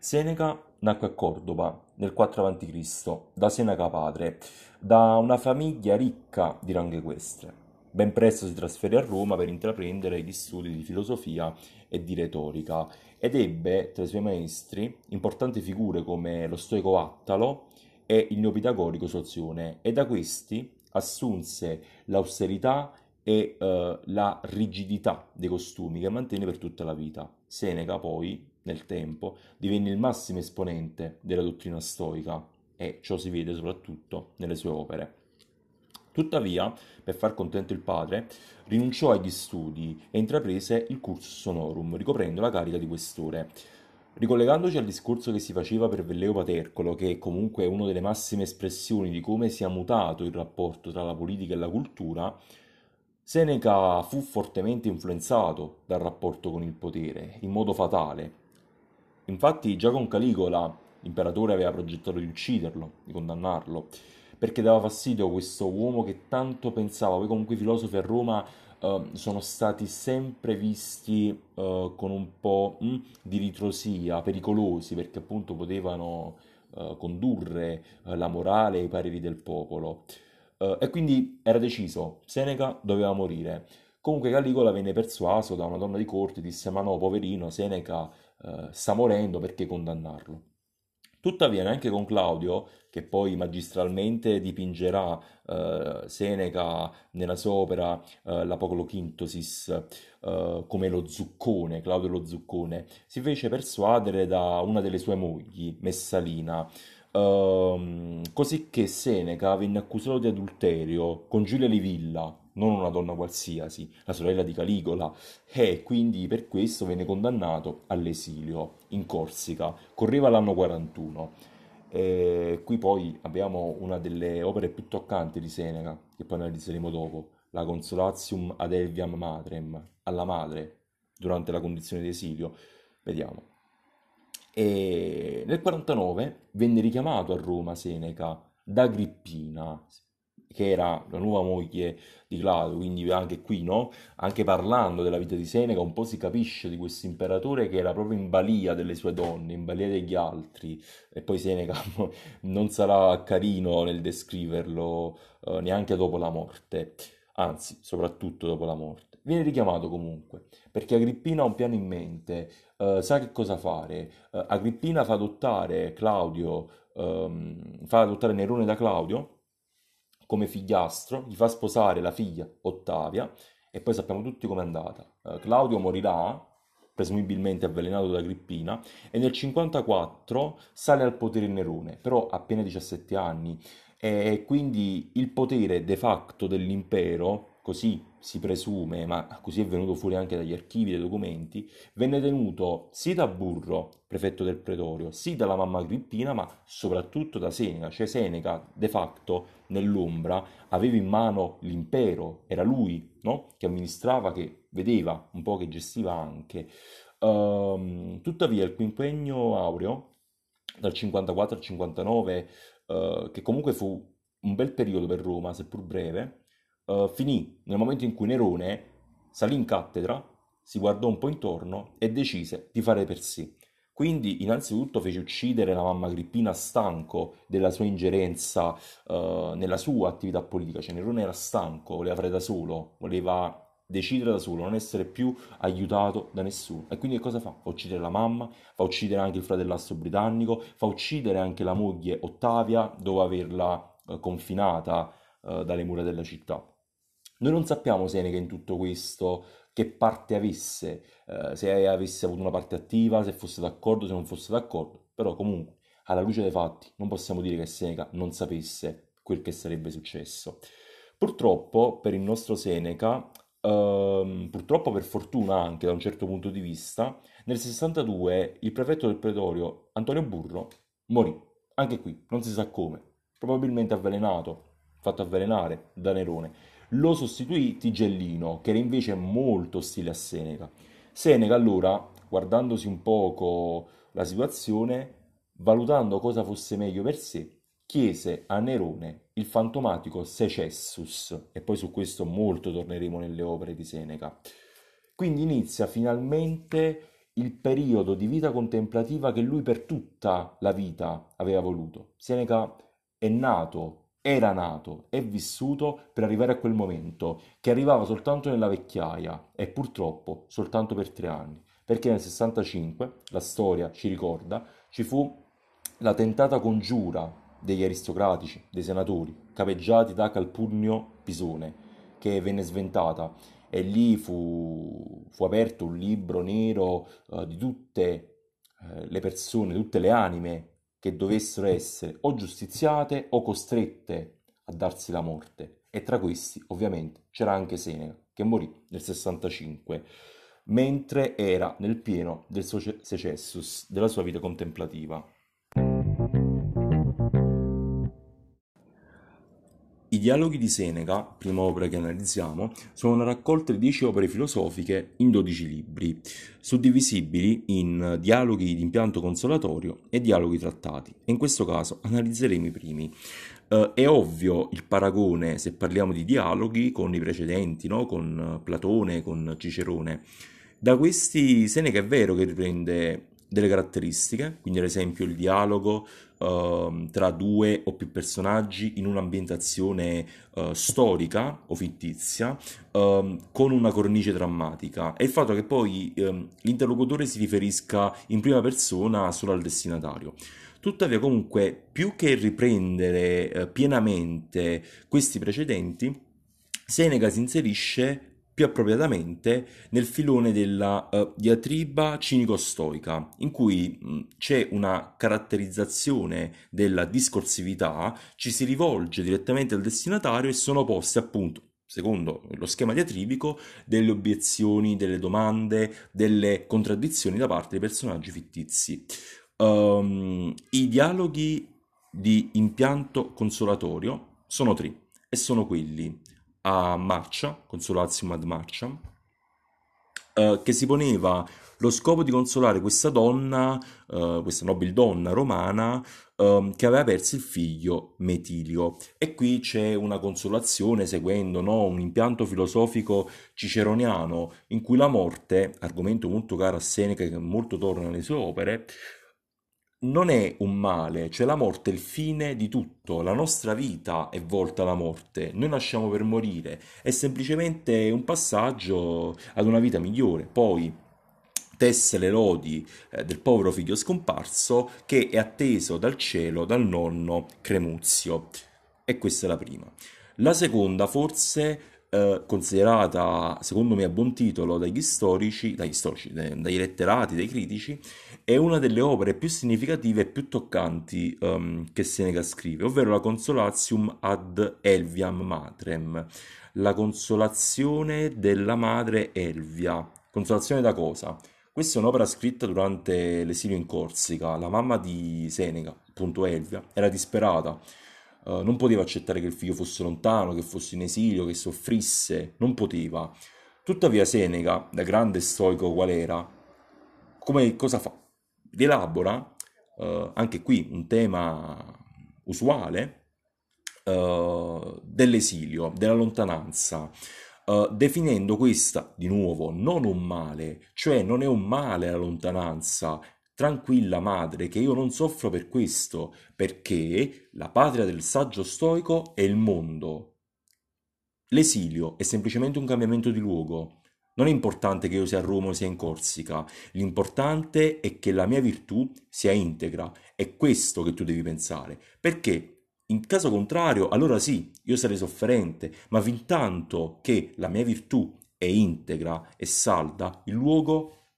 Seneca nacque a Cordova nel 4 a.C. da Seneca padre, da una famiglia ricca di rango equestre. Ben presto si trasferì a Roma per intraprendere gli studi di filosofia e di retorica ed ebbe tra i suoi maestri importanti figure come lo stoico Attalo e il neopitagorico Sozione e da questi assunse l'austerità e eh, la rigidità dei costumi che mantenne per tutta la vita. Seneca poi, nel tempo, divenne il massimo esponente della dottrina stoica e ciò si vede soprattutto nelle sue opere. Tuttavia, per far contento il padre, rinunciò agli studi e intraprese il cursus honorum, ricoprendo la carica di questore. Ricollegandoci al discorso che si faceva per Velleo Patercolo, che comunque è una delle massime espressioni di come sia mutato il rapporto tra la politica e la cultura, Seneca fu fortemente influenzato dal rapporto con il potere, in modo fatale. Infatti già con Caligola l'imperatore aveva progettato di ucciderlo, di condannarlo, perché dava fastidio questo uomo che tanto pensava. Poi comunque i filosofi a Roma uh, sono stati sempre visti uh, con un po' mm, di ritrosia, pericolosi, perché appunto potevano uh, condurre la morale e i pareri del popolo. Uh, e quindi era deciso, Seneca doveva morire. Comunque Caligola venne persuaso da una donna di corte, disse ma no, poverino, Seneca uh, sta morendo, perché condannarlo? Tuttavia, neanche con Claudio, che poi magistralmente dipingerà uh, Seneca nella sua opera uh, l'Apocloquintosis uh, come lo zuccone, Claudio lo zuccone, si fece persuadere da una delle sue mogli, Messalina, Ehm, così che Seneca venne accusato di adulterio con Giulia Livilla, non una donna qualsiasi, la sorella di Caligola, e quindi per questo venne condannato all'esilio in Corsica. Correva l'anno 41. E qui poi abbiamo una delle opere più toccanti di Seneca, che poi analizzeremo dopo, la Consolatium ad Elviam Matrem, alla madre, durante la condizione di esilio. Vediamo. E nel 49 venne richiamato a Roma Seneca da Agrippina, che era la nuova moglie di Claudio, quindi anche qui, no? Anche parlando della vita di Seneca, un po' si capisce di questo imperatore che era proprio in balia delle sue donne, in balia degli altri, e poi Seneca non sarà carino nel descriverlo eh, neanche dopo la morte, anzi, soprattutto dopo la morte. Viene richiamato comunque, perché Agrippina ha un piano in mente, uh, sa che cosa fare. Uh, Agrippina fa adottare Claudio, um, fa adottare Nerone da Claudio come figliastro, gli fa sposare la figlia Ottavia e poi sappiamo tutti com'è andata. Uh, Claudio morirà, presumibilmente avvelenato da Agrippina, e nel 54 sale al potere Nerone, però ha appena 17 anni, e quindi il potere de facto dell'impero così si presume, ma così è venuto fuori anche dagli archivi dei documenti, venne tenuto sì da Burro, prefetto del pretorio, sì dalla mamma Agrippina, ma soprattutto da Seneca, cioè Seneca de facto nell'ombra aveva in mano l'impero, era lui no? che amministrava, che vedeva, un po' che gestiva anche. Um, tuttavia il quinquennio aureo, dal 54 al 59, uh, che comunque fu un bel periodo per Roma, seppur breve, uh, finì nel momento in cui Nerone salì in cattedra, si guardò un po' intorno e decise di fare per sé. Quindi innanzitutto fece uccidere la mamma Agrippina stanco della sua ingerenza uh, nella sua attività politica, cioè Nerone era stanco, voleva fare da solo, voleva decidere da solo, non essere più aiutato da nessuno. E quindi che cosa fa? Fa uccidere la mamma, fa uccidere anche il fratellastro britannico, fa uccidere anche la moglie Ottavia, dopo averla uh, confinata uh, dalle mura della città. Noi non sappiamo Seneca in tutto questo che parte avesse, eh, se avesse avuto una parte attiva, se fosse d'accordo, se non fosse d'accordo, però comunque alla luce dei fatti non possiamo dire che Seneca non sapesse quel che sarebbe successo. Purtroppo per il nostro Seneca, ehm, purtroppo per fortuna anche da un certo punto di vista, nel 62 il prefetto del pretorio Antonio Burro morì, anche qui non si sa come, probabilmente avvelenato, fatto avvelenare da Nerone lo sostituì Tigellino, che era invece molto ostile a Seneca. Seneca allora, guardandosi un poco la situazione, valutando cosa fosse meglio per sé, chiese a Nerone il fantomatico Secessus, e poi su questo molto torneremo nelle opere di Seneca. Quindi inizia finalmente il periodo di vita contemplativa che lui per tutta la vita aveva voluto. Seneca è nato, era nato, è vissuto per arrivare a quel momento, che arrivava soltanto nella vecchiaia e purtroppo soltanto per tre anni, perché nel 65, la storia ci ricorda, ci fu la tentata congiura degli aristocratici, dei senatori, capeggiati da Calpurnio Pisone, che venne sventata. E lì fu, fu aperto un libro nero uh, di tutte uh, le persone, tutte le anime che dovessero essere o giustiziate o costrette a darsi la morte. E tra questi, ovviamente, c'era anche Seneca, che morì nel 65, mentre era nel pieno del suo secessus, della sua vita contemplativa. I dialoghi di Seneca, prima opera che analizziamo, sono una raccolta di dieci opere filosofiche in dodici libri, suddivisibili in dialoghi di impianto consolatorio e dialoghi trattati. E in questo caso analizzeremo i primi. Uh, è ovvio il paragone, se parliamo di dialoghi, con i precedenti, no? con Platone, con Cicerone. Da questi Seneca è vero che riprende delle caratteristiche, quindi ad esempio il dialogo uh, tra due o più personaggi in un'ambientazione uh, storica o fittizia uh, con una cornice drammatica e il fatto che poi um, l'interlocutore si riferisca in prima persona solo al destinatario. Tuttavia comunque più che riprendere eh, pienamente questi precedenti, Seneca si inserisce più appropriatamente nel filone della uh, diatriba cinico-stoica, in cui mh, c'è una caratterizzazione della discorsività, ci si rivolge direttamente al destinatario e sono poste appunto secondo lo schema diatribico, delle obiezioni, delle domande, delle contraddizioni da parte dei personaggi fittizi. Um, I dialoghi di impianto consolatorio sono tre e sono quelli a Marcia, Consolatium ad Marcia, eh, che si poneva lo scopo di consolare questa donna, eh, questa nobile donna romana, eh, che aveva perso il figlio Metilio. E qui c'è una consolazione seguendo no, un impianto filosofico ciceroniano in cui la morte, argomento molto caro a Seneca che molto torna nelle sue opere, non è un male, cioè la morte è il fine di tutto, la nostra vita è volta alla morte, noi nasciamo per morire, è semplicemente un passaggio ad una vita migliore. Poi tesse le lodi eh, del povero figlio scomparso che è atteso dal cielo dal nonno Cremuzio. E questa è la prima. La seconda forse eh, considerata, secondo me, a buon titolo dagli storici, dagli, storici, dai letterati, dai critici, è una delle opere più significative e più toccanti um, che Seneca scrive, ovvero la Consolatium ad Elviam Matrem, la consolazione della madre Elvia. Consolazione da cosa? Questa è un'opera scritta durante l'esilio in Corsica. La mamma di Seneca, appunto Elvia, era disperata Uh, non poteva accettare che il figlio fosse lontano, che fosse in esilio, che soffrisse, non poteva. Tuttavia Seneca, da grande stoico qual era, come cosa fa? Rielabora, uh, anche qui un tema usuale, uh, dell'esilio, della lontananza, definendo questa, di nuovo, non un male, cioè non è un male la lontananza, Tranquilla madre, che io non soffro per questo, perché la patria del saggio stoico è il mondo. L'esilio è semplicemente un cambiamento di luogo. Non è importante che io sia a Roma o sia in Corsica, l'importante è che la mia virtù sia integra. È questo che tu devi pensare, perché in caso contrario, allora sì, io sarei sofferente, ma fin tanto che la mia virtù è integra e salda, il luogo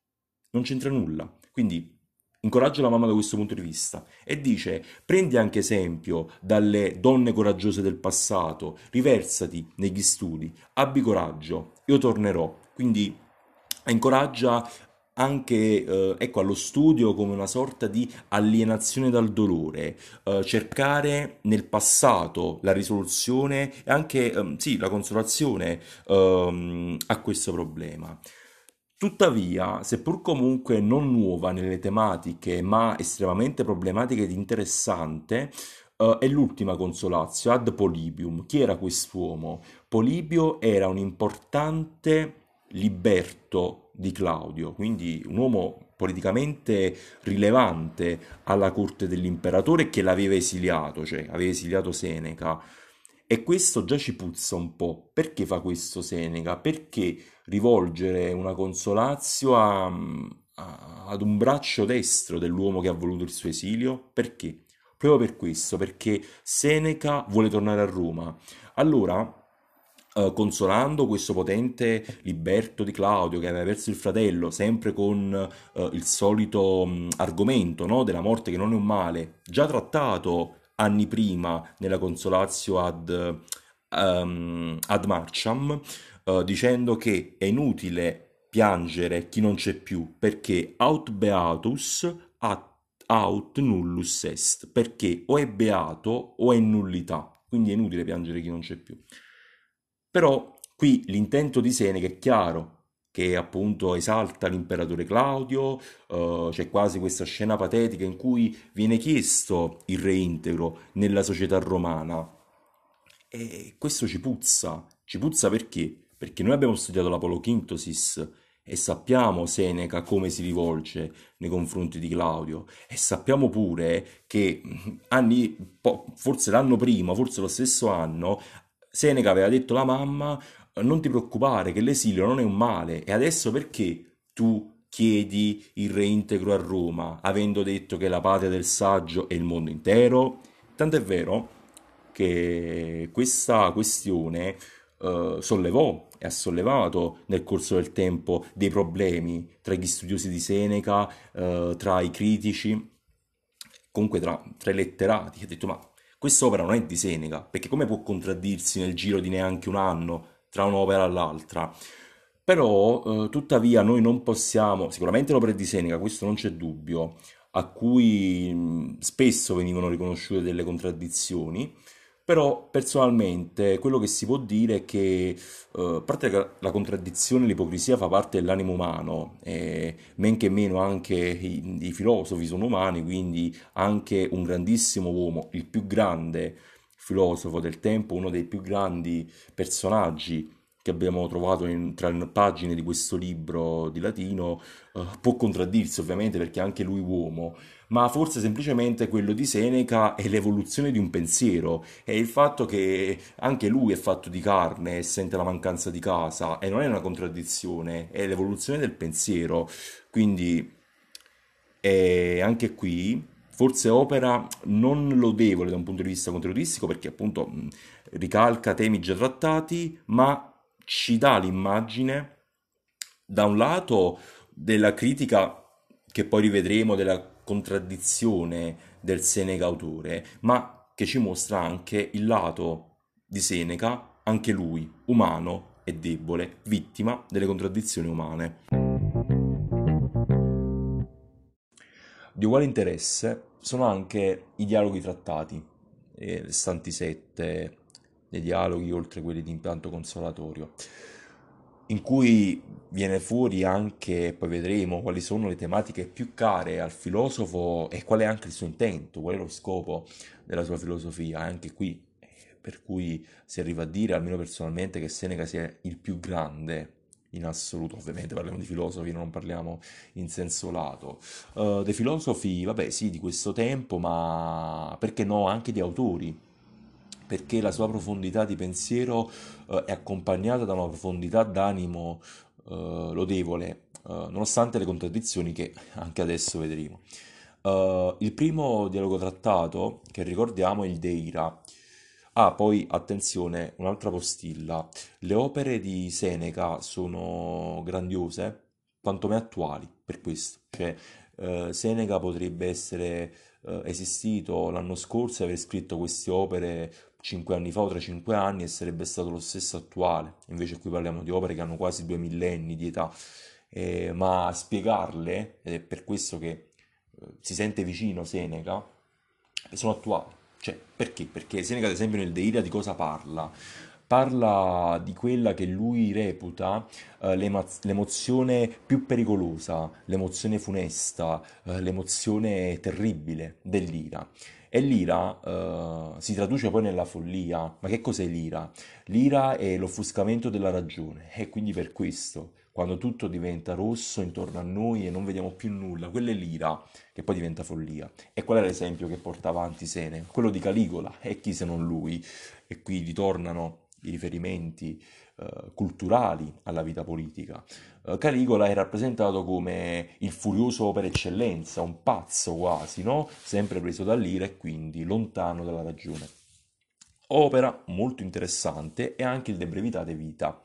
non c'entra nulla. Quindi Incoraggio la mamma da questo punto di vista e dice prendi anche esempio dalle donne coraggiose del passato, riversati negli studi, abbi coraggio, io tornerò. Quindi incoraggia anche eh, ecco, allo studio come una sorta di alienazione dal dolore, eh, cercare nel passato la risoluzione e anche ehm, sì, la consolazione ehm, a questo problema. Tuttavia, seppur comunque non nuova nelle tematiche, ma estremamente problematica ed interessante, uh, è l'ultima consolazio, ad Polybium. Chi era quest'uomo? Polibio era un importante liberto di Claudio, quindi un uomo politicamente rilevante alla corte dell'imperatore che l'aveva esiliato, cioè aveva esiliato Seneca. E questo già ci puzza un po'. Perché fa questo Seneca? Perché rivolgere una consolatio a, a, ad un braccio destro dell'uomo che ha voluto il suo esilio? Perché? Proprio per questo, perché Seneca vuole tornare a Roma. Allora, Uh, consolando questo potente liberto di Claudio che aveva perso il fratello, sempre con uh, il solito um, argomento no? della morte che non è un male, già trattato anni prima nella consolatio ad, um, ad Marcham, uh, dicendo che è inutile piangere chi non c'è più, perché aut beatus aut nullus est, perché o è beato o è nullità, quindi è inutile piangere chi non c'è più. Però qui l'intento di Seneca è chiaro, che appunto esalta l'imperatore Claudio, uh, c'è quasi questa scena patetica in cui viene chiesto il reintegro nella società romana. E questo ci puzza, ci puzza perché? Perché noi abbiamo studiato l'Apolokintosis e sappiamo Seneca come si rivolge nei confronti di Claudio e sappiamo pure che anni, forse l'anno prima, forse lo stesso anno, Seneca aveva detto alla mamma non ti preoccupare che l'esilio non è un male e adesso perché tu chiedi il reintegro a Roma avendo detto che la patria del saggio è il mondo intero? Tanto è vero che questa questione uh, sollevò e ha sollevato nel corso del tempo dei problemi tra gli studiosi di Seneca, uh, tra i critici, comunque tra, tra i letterati. Ha detto ma Quest'opera non è di Seneca, perché come può contraddirsi nel giro di neanche un anno tra un'opera e l'altra? Però, eh, tuttavia, noi non possiamo, sicuramente l'opera è di Seneca, questo non c'è dubbio, a cui spesso venivano riconosciute delle contraddizioni, però personalmente quello che si può dire è che, eh, parte che la contraddizione, l'ipocrisia fa parte dell'animo umano, e men che meno anche i, i filosofi sono umani, quindi anche un grandissimo uomo, il più grande filosofo del tempo, uno dei più grandi personaggi che abbiamo trovato in, tra pagine di questo libro di latino uh, può contraddirsi ovviamente perché anche lui uomo, ma forse semplicemente quello di Seneca è l'evoluzione di un pensiero, è il fatto che anche lui è fatto di carne e sente la mancanza di casa e non è una contraddizione, è l'evoluzione del pensiero, quindi è anche qui forse opera non lodevole da un punto di vista contenutistico perché appunto ricalca temi già trattati, ma ci dà l'immagine, da un lato, della critica che poi rivedremo, della contraddizione del Seneca autore, ma che ci mostra anche il lato di Seneca, anche lui, umano e debole, vittima delle contraddizioni umane. Di uguale interesse sono anche i dialoghi trattati, eh, restanti sette, dei dialoghi oltre quelli di impianto consolatorio, in cui viene fuori anche, poi vedremo quali sono le tematiche più care al filosofo e qual è anche il suo intento, qual è lo scopo della sua filosofia, anche qui, per cui si arriva a dire, almeno personalmente, che Seneca sia il più grande in assoluto, ovviamente parliamo di filosofi, non parliamo in senso lato. Uh, dei filosofi, vabbè, sì, di questo tempo, ma perché no, anche di autori perché la sua profondità di pensiero eh, è accompagnata da una profondità d'animo eh, lodevole, eh, nonostante le contraddizioni che anche adesso vedremo. Uh, il primo dialogo trattato che ricordiamo è il Deira. Ah, poi attenzione, un'altra postilla. Le opere di Seneca sono grandiose, quanto me attuali, per questo. Cioè, uh, Seneca potrebbe essere uh, esistito l'anno scorso e aver scritto queste opere 5 anni fa o tra 5 anni e sarebbe stato lo stesso attuale. Invece qui parliamo di opere che hanno quasi due millenni di età, eh, ma spiegarle, ed è per questo che eh, si sente vicino Seneca, sono attuali. Cioè, perché? Perché Seneca, ad esempio, nel De di cosa parla? Parla di quella che lui reputa eh, l'emozione più pericolosa, l'emozione funesta, eh, l'emozione terribile dell'ira. E l'ira uh, si traduce poi nella follia. Ma che cos'è l'ira? L'ira è l'offuscamento della ragione e quindi per questo quando tutto diventa rosso intorno a noi e non vediamo più nulla, quella è l'ira che poi diventa follia. E qual è l'esempio che porta avanti Sene? Quello di Caligola, e chi se non lui? E qui ritornano i riferimenti eh, culturali alla vita politica. Eh, Caligola è rappresentato come il furioso per eccellenza, un pazzo quasi, no? sempre preso dall'ira e quindi lontano dalla ragione. Opera molto interessante e anche il De Brevitate Vita,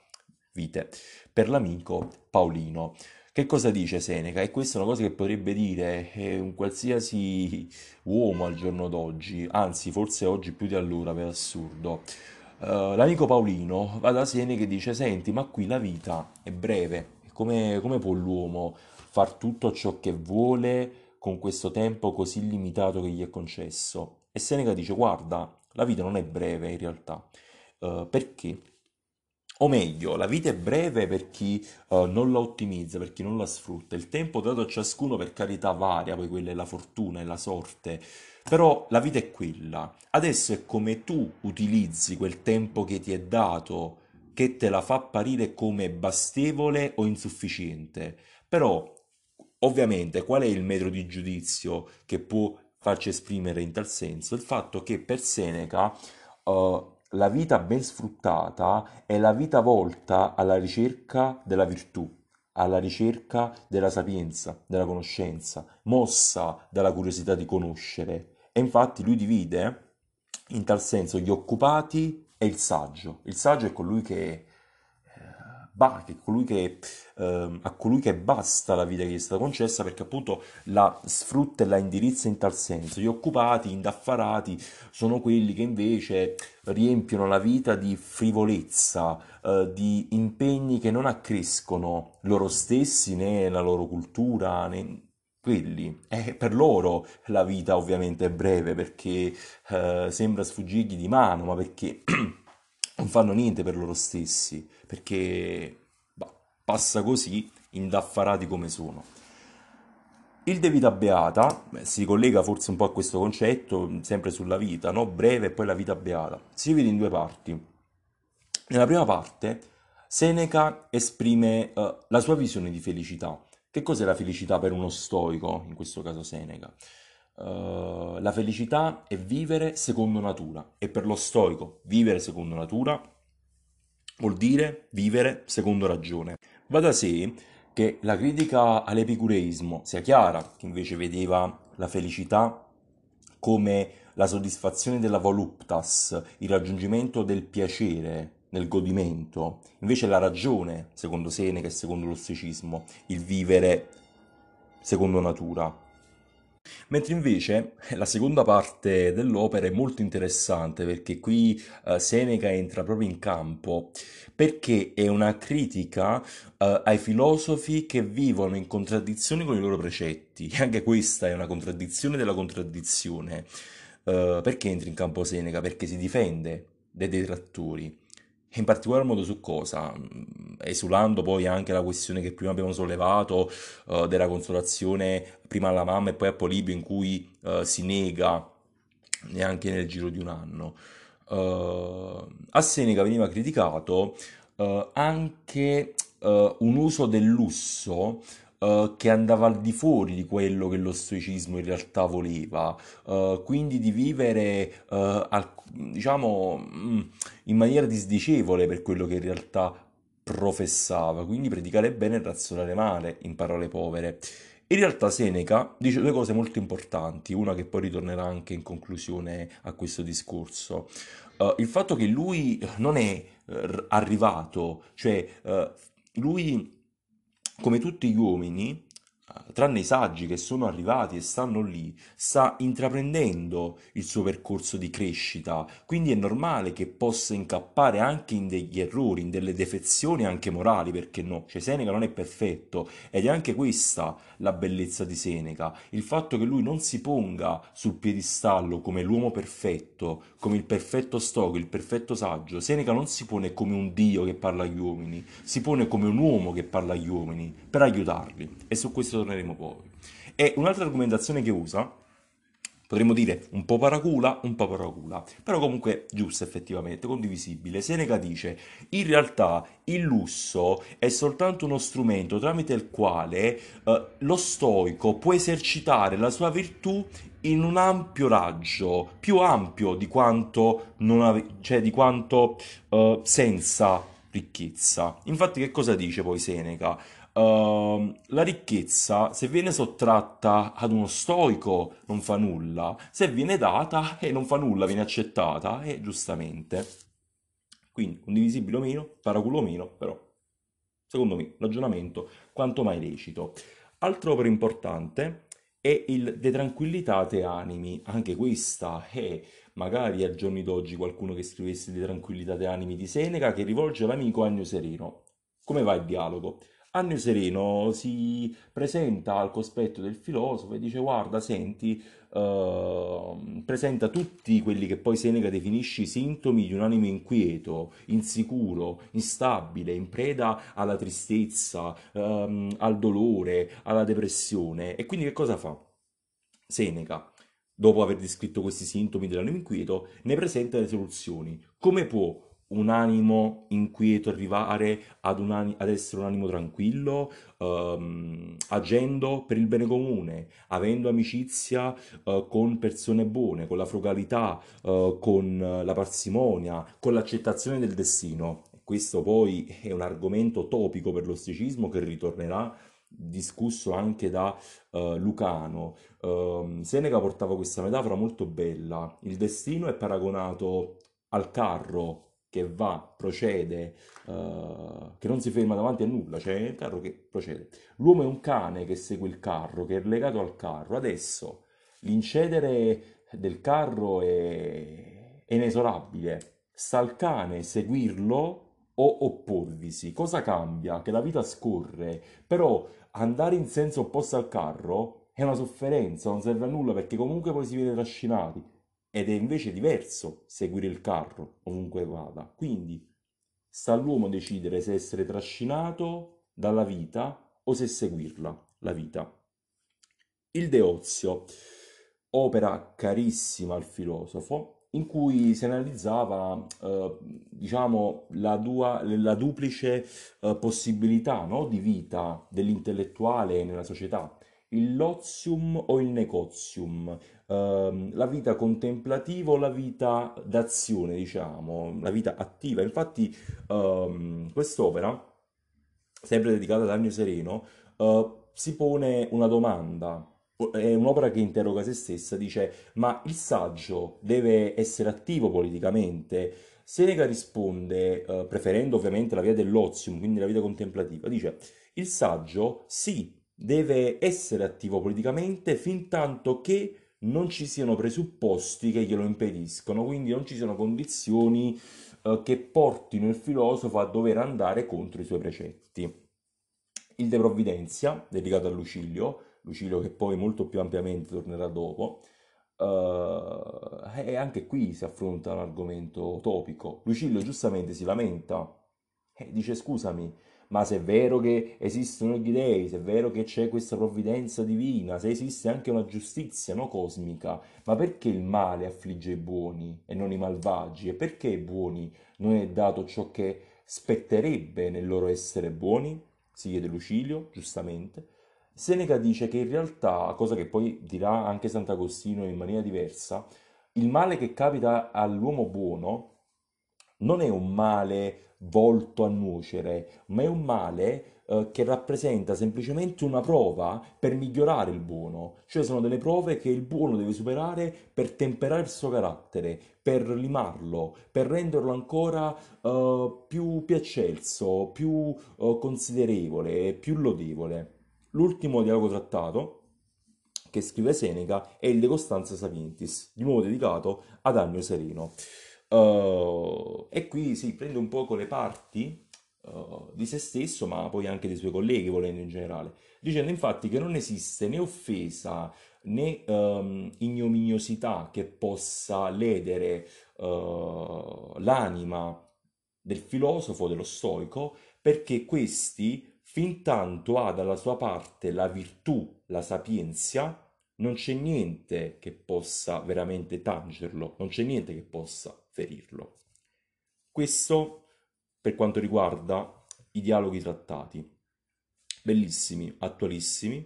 Vite, per l'amico Paolino. Che cosa dice Seneca? E questa è una cosa che potrebbe dire eh, un qualsiasi uomo al giorno d'oggi, anzi forse oggi più di allora per assurdo. Uh, l'amico Paolino va da Seneca e dice: Senti, ma qui la vita è breve, come, come può l'uomo far tutto ciò che vuole con questo tempo così limitato che gli è concesso? E Seneca dice: Guarda, la vita non è breve in realtà. Uh, perché? O meglio, la vita è breve per chi uh, non la ottimizza, per chi non la sfrutta. Il tempo dato a ciascuno per carità varia, poi quella è la fortuna, è la sorte. Però la vita è quella. Adesso è come tu utilizzi quel tempo che ti è dato che te la fa apparire come bastevole o insufficiente. Però, ovviamente, qual è il metro di giudizio che può farci esprimere in tal senso? Il fatto che per Seneca uh, la vita ben sfruttata è la vita volta alla ricerca della virtù, alla ricerca della sapienza, della conoscenza, mossa dalla curiosità di conoscere. E infatti lui divide in tal senso gli occupati è il saggio. Il saggio è colui che, bah, che che, eh, a colui che basta la vita che gli è stata concessa perché appunto la sfrutta e la indirizza in tal senso. Gli occupati, indaffarati, sono quelli che invece riempiono la vita di frivolezza, eh, di impegni che non accrescono loro stessi né la loro cultura né quelli. E per loro la vita ovviamente è breve perché eh, sembra sfuggirgli di mano, ma perché non fanno niente per loro stessi, perché bah, passa così, indaffarati come sono. Il De Vita Beata si collega forse un po' a questo concetto, sempre sulla vita, no? breve e poi la vita beata. Si divide in due parti. Nella prima parte Seneca esprime uh, la sua visione di felicità che cos'è la felicità per uno stoico, in questo caso Seneca? Uh, la felicità è vivere secondo natura e per lo stoico vivere secondo natura vuol dire vivere secondo ragione. Va da sé che la critica all'epicureismo sia chiara, che invece vedeva la felicità come la soddisfazione della voluptas, il raggiungimento del piacere, nel godimento. Invece la ragione, secondo Seneca e secondo lo stoicismo, il vivere secondo natura. Mentre invece la seconda parte dell'opera è molto interessante perché qui uh, Seneca entra proprio in campo perché è una critica uh, ai filosofi che vivono in contraddizione con i loro precetti. E anche questa è una contraddizione della contraddizione. Uh, perché entra in campo Seneca? Perché si difende dai detrattori in particolar modo su cosa? Mm, esulando poi anche la questione che prima abbiamo sollevato uh, della consolazione prima alla mamma e poi a Polibio in cui uh, si nega neanche nel giro di un anno. Uh, a Seneca veniva criticato anche un uso del lusso Uh, che andava al di fuori di quello che lo stoicismo in realtà voleva, uh, quindi di vivere uh, al, diciamo mm, in maniera disdicevole per quello che in realtà professava, quindi predicare bene e razzolare male, in parole povere. In realtà Seneca dice due cose molto importanti, una che poi ritornerà anche in conclusione a questo discorso. Uh, il fatto che lui non è uh, arrivato, cioè uh, lui come tutti gli uomini tranne i saggi che sono arrivati e stanno lì, sta intraprendendo il suo percorso di crescita, quindi è normale che possa incappare anche in degli errori, in delle defezioni anche morali, perché no? Cioè Seneca non è perfetto ed è anche questa la bellezza di Seneca, il fatto che lui non si ponga sul piedistallo come l'uomo perfetto, come il perfetto stoico, il perfetto saggio. Seneca non si pone come un dio che parla agli uomini, si pone come un uomo che parla agli uomini per aiutarli e su questo torneremo poi. E un'altra argomentazione che usa Potremmo dire un po' paracula, un po' paracula, però comunque giusto effettivamente, condivisibile. Seneca dice, in realtà il lusso è soltanto uno strumento tramite il quale eh, lo stoico può esercitare la sua virtù in un ampio raggio, più ampio di quanto, non ave- cioè di quanto eh, senza ricchezza. Infatti che cosa dice poi Seneca? Ehm, la ricchezza, se viene sottratta ad uno stoico, non fa nulla, se viene data e non fa nulla, viene accettata, e giustamente. Quindi, condivisibile o meno, paraculo o meno, però, secondo me, ragionamento quanto mai lecito. Altro opera importante è il De Tranquillitate Animi, anche questa è magari al giorni d'oggi qualcuno che scrivesse De Tranquillitate Animi di Seneca che rivolge all'amico Agno Sereno. Come va il dialogo? Annio Sereno si presenta al cospetto del filosofo e dice guarda, senti, eh, presenta tutti quelli che poi Seneca definisce i sintomi di un animo inquieto, insicuro, instabile, in preda alla tristezza, ehm, al dolore, alla depressione. E quindi che cosa fa? Seneca, dopo aver descritto questi sintomi dell'animo inquieto, ne presenta le soluzioni. Come può un animo inquieto arrivare ad, un ani- ad essere un animo tranquillo, ehm, agendo per il bene comune, avendo amicizia eh, con persone buone, con la frugalità, eh, con la parsimonia, con l'accettazione del destino. Questo poi è un argomento topico per l'osticismo che ritornerà discusso anche da eh, Lucano. Ehm, Seneca portava questa metafora molto bella. Il destino è paragonato al carro che va, procede, uh, che non si ferma davanti a nulla, cioè il carro che procede. L'uomo è un cane che segue il carro, che è legato al carro. Adesso l'incedere del carro è, inesorabile. Sta al cane seguirlo o opporvisi. Cosa cambia? Che la vita scorre, però andare in senso opposto al carro è una sofferenza, non serve a nulla perché comunque poi si viene trascinati ed è invece diverso seguire il carro ovunque vada. Quindi sta all'uomo decidere se essere trascinato dalla vita o se seguirla, la vita. Il De Ozio, opera carissima al filosofo, in cui si analizzava, eh, diciamo, la, dua, la duplice eh, possibilità no, di vita dell'intellettuale nella società il lozium o il negozium, ehm, la vita contemplativa o la vita d'azione, diciamo, la vita attiva. Infatti, ehm, quest'opera, sempre dedicata ad Agno Sereno, eh, si pone una domanda. È un'opera che interroga se stessa, dice: Ma il saggio deve essere attivo politicamente? Seneca risponde, eh, preferendo ovviamente la via dell'ozium, quindi la vita contemplativa, dice: Il saggio sì, deve essere attivo politicamente fin tanto che non ci siano presupposti che glielo impediscono, quindi non ci siano condizioni eh, che portino il filosofo a dover andare contro i suoi precetti. Il De Provvidenza, dedicato a Lucilio, Lucilio che poi molto più ampiamente tornerà dopo, eh, e anche qui si affronta un argomento topico. Lucilio giustamente si lamenta e dice scusami, ma se è vero che esistono gli dei, se è vero che c'è questa provvidenza divina, se esiste anche una giustizia no, cosmica, ma perché il male affligge i buoni e non i malvagi? E perché ai buoni non è dato ciò che spetterebbe nel loro essere buoni? Si chiede Lucilio, giustamente. Seneca dice che in realtà, cosa che poi dirà anche Sant'Agostino in maniera diversa, il male che capita all'uomo buono non è un male volto a nuocere, ma è un male eh, che rappresenta semplicemente una prova per migliorare il buono, cioè sono delle prove che il buono deve superare per temperare il suo carattere, per limarlo, per renderlo ancora eh, più, più più eh, considerevole, più lodevole. L'ultimo dialogo trattato che scrive Seneca è il De Costanza Sapientis, di nuovo dedicato ad Annio Sereno. Uh, e qui si prende un po' le parti uh, di se stesso, ma poi anche dei suoi colleghi, volendo in generale, dicendo infatti che non esiste né offesa né um, ignominiosità che possa ledere uh, l'anima del filosofo, dello stoico, perché questi, fin tanto ha dalla sua parte la virtù, la sapienza, non c'è niente che possa veramente tangerlo, non c'è niente che possa ferirlo. Questo per quanto riguarda i dialoghi trattati. Bellissimi, attualissimi,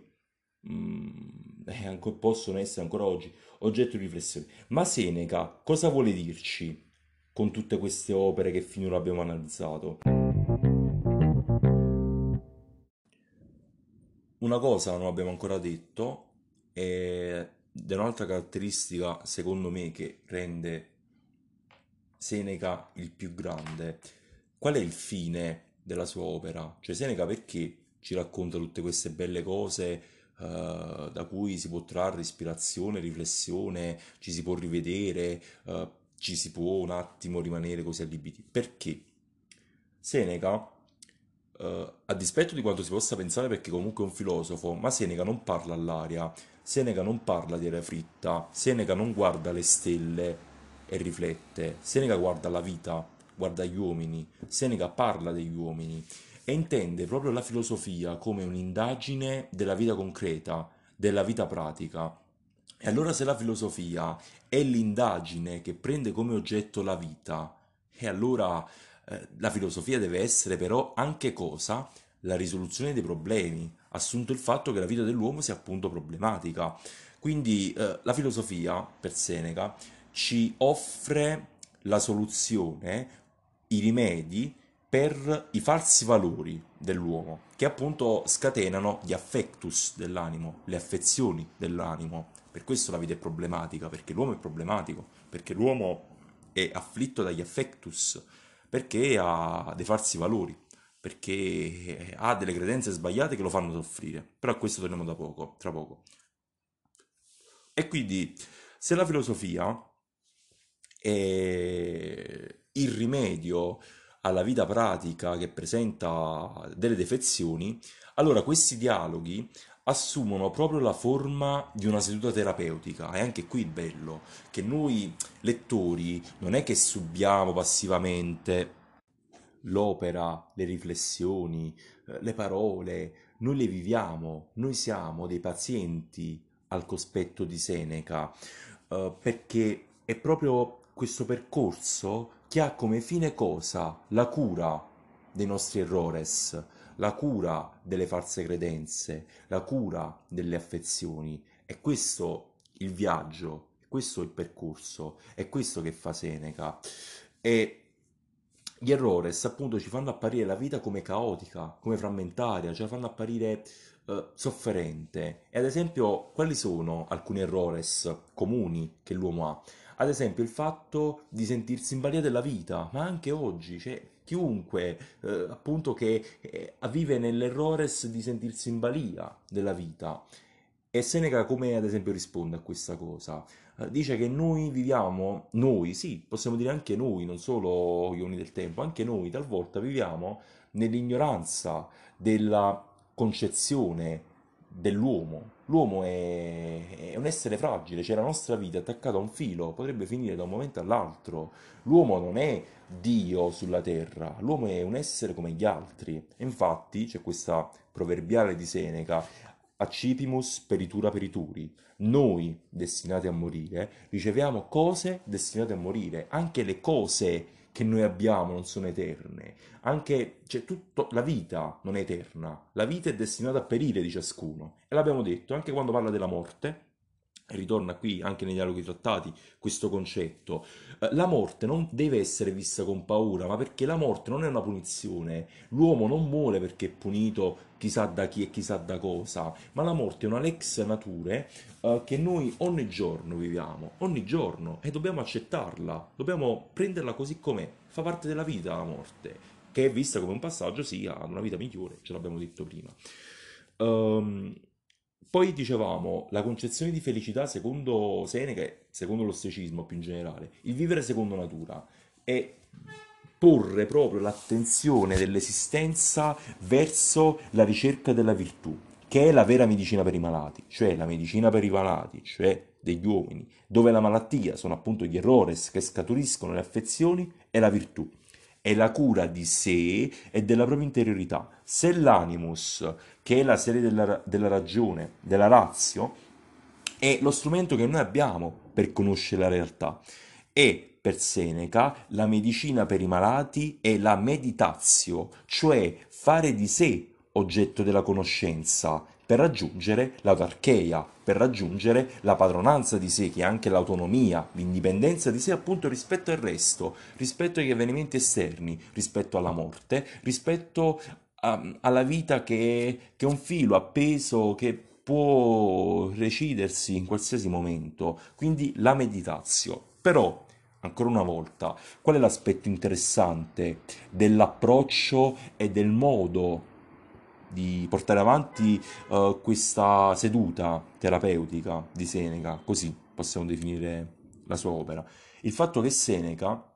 mm, eh, possono essere ancora oggi oggetto di riflessione. Ma Seneca cosa vuole dirci con tutte queste opere che finora abbiamo analizzato? Una cosa non abbiamo ancora detto ed è un'altra caratteristica secondo me che rende Seneca il più grande. Qual è il fine della sua opera? Cioè Seneca perché ci racconta tutte queste belle cose uh, da cui si può trarre ispirazione, riflessione, ci si può rivedere, uh, ci si può un attimo rimanere così allibiti? Perché Seneca Uh, a dispetto di quanto si possa pensare perché comunque è un filosofo, ma Seneca non parla all'aria, Seneca non parla di aria fritta, Seneca non guarda le stelle e riflette, Seneca guarda la vita, guarda gli uomini, Seneca parla degli uomini e intende proprio la filosofia come un'indagine della vita concreta, della vita pratica. E allora se la filosofia è l'indagine che prende come oggetto la vita, e allora eh, la filosofia deve essere però anche cosa? La risoluzione dei problemi, assunto il fatto che la vita dell'uomo sia appunto problematica. Quindi eh, la filosofia, per Seneca, ci offre la soluzione, i rimedi per i falsi valori dell'uomo, che appunto scatenano gli affectus dell'animo, le affezioni dell'animo. Per questo la vita è problematica, perché l'uomo è problematico, perché l'uomo è afflitto dagli affectus, perché ha dei falsi valori, perché ha delle credenze sbagliate che lo fanno soffrire. Però a questo torniamo poco, tra poco. E quindi, se la filosofia è il rimedio alla vita pratica che presenta delle defezioni, allora questi dialoghi assumono proprio la forma di una seduta terapeutica. E anche qui il bello, che noi lettori non è che subiamo passivamente l'opera, le riflessioni, eh, le parole, noi le viviamo, noi siamo dei pazienti al cospetto di Seneca, eh, perché è proprio questo percorso che ha come fine cosa? La cura dei nostri errores, la cura delle false credenze, la cura delle affezioni. È questo il viaggio, questo il percorso, è questo che fa Seneca. E gli errores appunto ci fanno apparire la vita come caotica, come frammentaria, ce la fanno apparire eh, sofferente. E ad esempio, quali sono alcuni errores comuni che l'uomo ha? Ad esempio, il fatto di sentirsi in balia della vita, ma anche oggi, cioè chiunque eh, appunto che eh, vive nell'errores di sentirsi in balia della vita. E Seneca come ad esempio risponde a questa cosa? Eh, dice che noi viviamo, noi, sì, possiamo dire anche noi, non solo gli uomini del tempo, anche noi talvolta viviamo nell'ignoranza della concezione dell'uomo. L'uomo è, è, un essere fragile, c'è la nostra vita attaccata a un filo, potrebbe finire da un momento all'altro. L'uomo non è Dio sulla terra, l'uomo è un essere come gli altri. infatti c'è questa proverbiale di Seneca, accipimus peritura perituri. Noi, destinati a morire, riceviamo cose destinate a morire. Anche le cose che noi abbiamo non sono eterne. Anche, cioè, tutto, la vita non è eterna. La vita è destinata a perire di ciascuno. E l'abbiamo detto anche quando parla della morte ritorna qui anche nei dialoghi trattati questo concetto. Eh, la morte non deve essere vista con paura, ma perché la morte non è una punizione. L'uomo non muore perché è punito chissà da chi e chissà da cosa, ma la morte è una lex nature uh, che noi ogni giorno viviamo, ogni giorno, e dobbiamo accettarla, dobbiamo prenderla così com'è. Fa parte della vita la morte, che è vista come un passaggio, sì, ad una vita migliore, ce l'abbiamo detto prima. Um, poi dicevamo, la concezione di felicità secondo Seneca, secondo lo stoicismo più in generale, il vivere secondo natura, è porre proprio l'attenzione dell'esistenza verso la ricerca della virtù, che è la vera medicina per i malati, cioè la medicina per i malati, cioè degli uomini, dove la malattia sono appunto gli errori che scaturiscono le affezioni e la virtù è la cura di sé e della propria interiorità. Se l'animus, che è la serie della, della ragione, della razio, è lo strumento che noi abbiamo per conoscere la realtà. E per Seneca la medicina per i malati è la meditazio, cioè fare di sé oggetto della conoscenza per raggiungere l'autarcheia, per raggiungere la padronanza di sé, che è anche l'autonomia, l'indipendenza di sé appunto rispetto al resto, rispetto agli avvenimenti esterni, rispetto alla morte, rispetto a, alla vita che, che è un filo appeso che può recidersi in qualsiasi momento, quindi la meditazione. Però, ancora una volta, qual è l'aspetto interessante dell'approccio e del modo di portare avanti uh, questa seduta terapeutica di Seneca, così possiamo definire la sua opera. Il fatto che Seneca,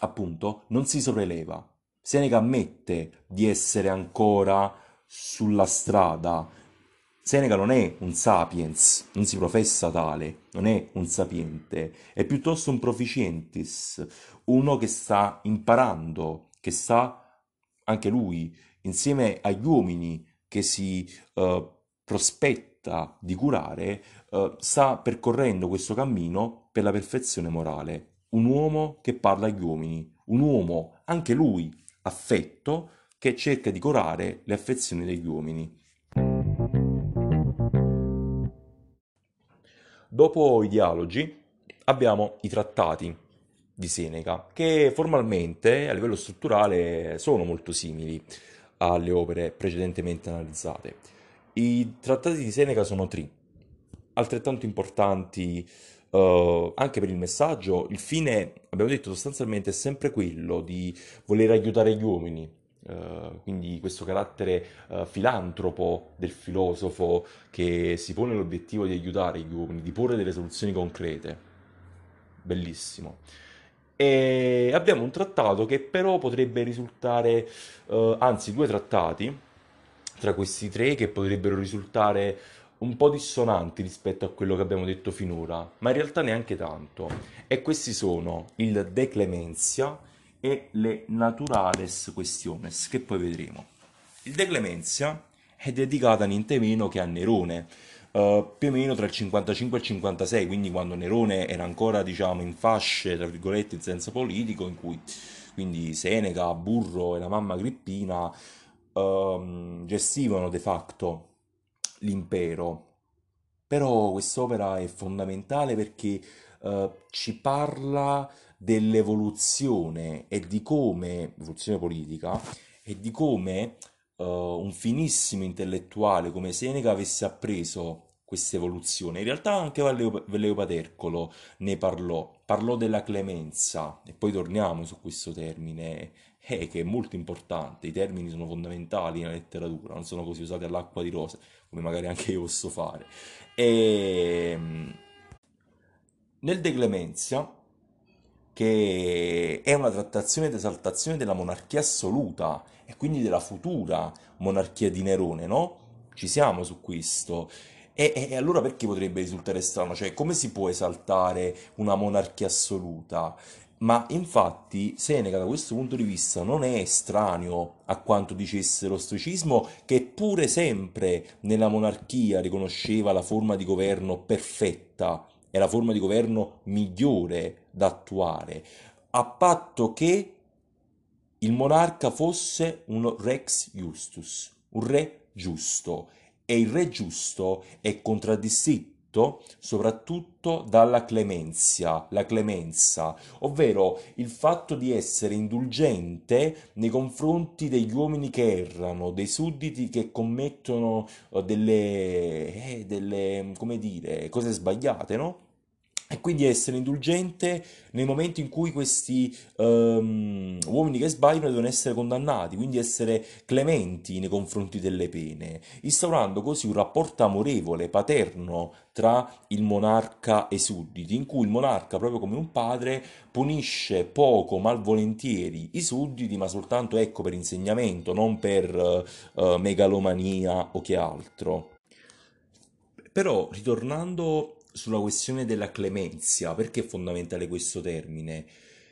appunto, non si sopraeleva. Seneca ammette di essere ancora sulla strada. Seneca non è un sapiens, non si professa tale, non è un sapiente, è piuttosto un proficientis, uno che sta imparando, che sta anche lui insieme agli uomini che si uh, prospetta di curare, uh, sta percorrendo questo cammino per la perfezione morale. Un uomo che parla agli uomini, un uomo, anche lui, affetto, che cerca di curare le affezioni degli uomini. Dopo i dialogi abbiamo i trattati di Seneca, che formalmente a livello strutturale sono molto simili alle opere precedentemente analizzate. I trattati di Seneca sono tre, altrettanto importanti uh, anche per il messaggio. Il fine, abbiamo detto, sostanzialmente è sempre quello di voler aiutare gli uomini, Uh, quindi questo carattere uh, filantropo del filosofo che si pone l'obiettivo di aiutare gli uomini, di porre delle soluzioni concrete. Bellissimo. E abbiamo un trattato che però potrebbe risultare, eh, anzi due trattati tra questi tre che potrebbero risultare un po' dissonanti rispetto a quello che abbiamo detto finora, ma in realtà neanche tanto. E questi sono il De Clementia e le Naturales Questiones, che poi vedremo. Il De Clementia è dedicata niente meno che a Nerone, Uh, più o meno tra il 55 e il 56, quindi quando Nerone era ancora diciamo in fasce, tra virgolette, in senso politico, in cui quindi Seneca, Burro e la mamma Agrippina uh, gestivano de facto l'impero. Però quest'opera è fondamentale perché uh, ci parla dell'evoluzione e di come, evoluzione politica, e di come uh, un finissimo intellettuale come Seneca avesse appreso questa evoluzione. In realtà anche Valleo Patercolo ne parlò, parlò della clemenza, e poi torniamo su questo termine, eh, che è molto importante, i termini sono fondamentali nella letteratura, non sono così usati all'acqua di rose, come magari anche io posso fare. E... Ehm, nel De Clemenzia, che è una trattazione ed esaltazione della monarchia assoluta e quindi della futura monarchia di Nerone, no? Ci siamo su questo. E, e, allora perché potrebbe risultare strano? Cioè, come si può esaltare una monarchia assoluta? Ma infatti Seneca da questo punto di vista non è estraneo a quanto dicesse lo stoicismo, che pure sempre nella monarchia riconosceva la forma di governo perfetta, è la forma di governo migliore da attuare, a patto che il monarca fosse un rex justus, un re giusto e il re giusto è contraddistinto soprattutto dalla clemenzia, la clemenza, ovvero il fatto di essere indulgente nei confronti degli uomini che errano, dei sudditi che commettono eh, delle, eh, delle come dire, cose sbagliate, no? E quindi essere indulgente nei momenti in cui questi um, uomini che sbagliano devono essere condannati, quindi essere clementi nei confronti delle pene, instaurando così un rapporto amorevole, paterno tra il monarca e i sudditi, in cui il monarca, proprio come un padre, punisce poco, malvolentieri i sudditi, ma soltanto ecco per insegnamento, non per uh, megalomania o che altro. Però, ritornando sulla questione della clemenzia, perché è fondamentale questo termine?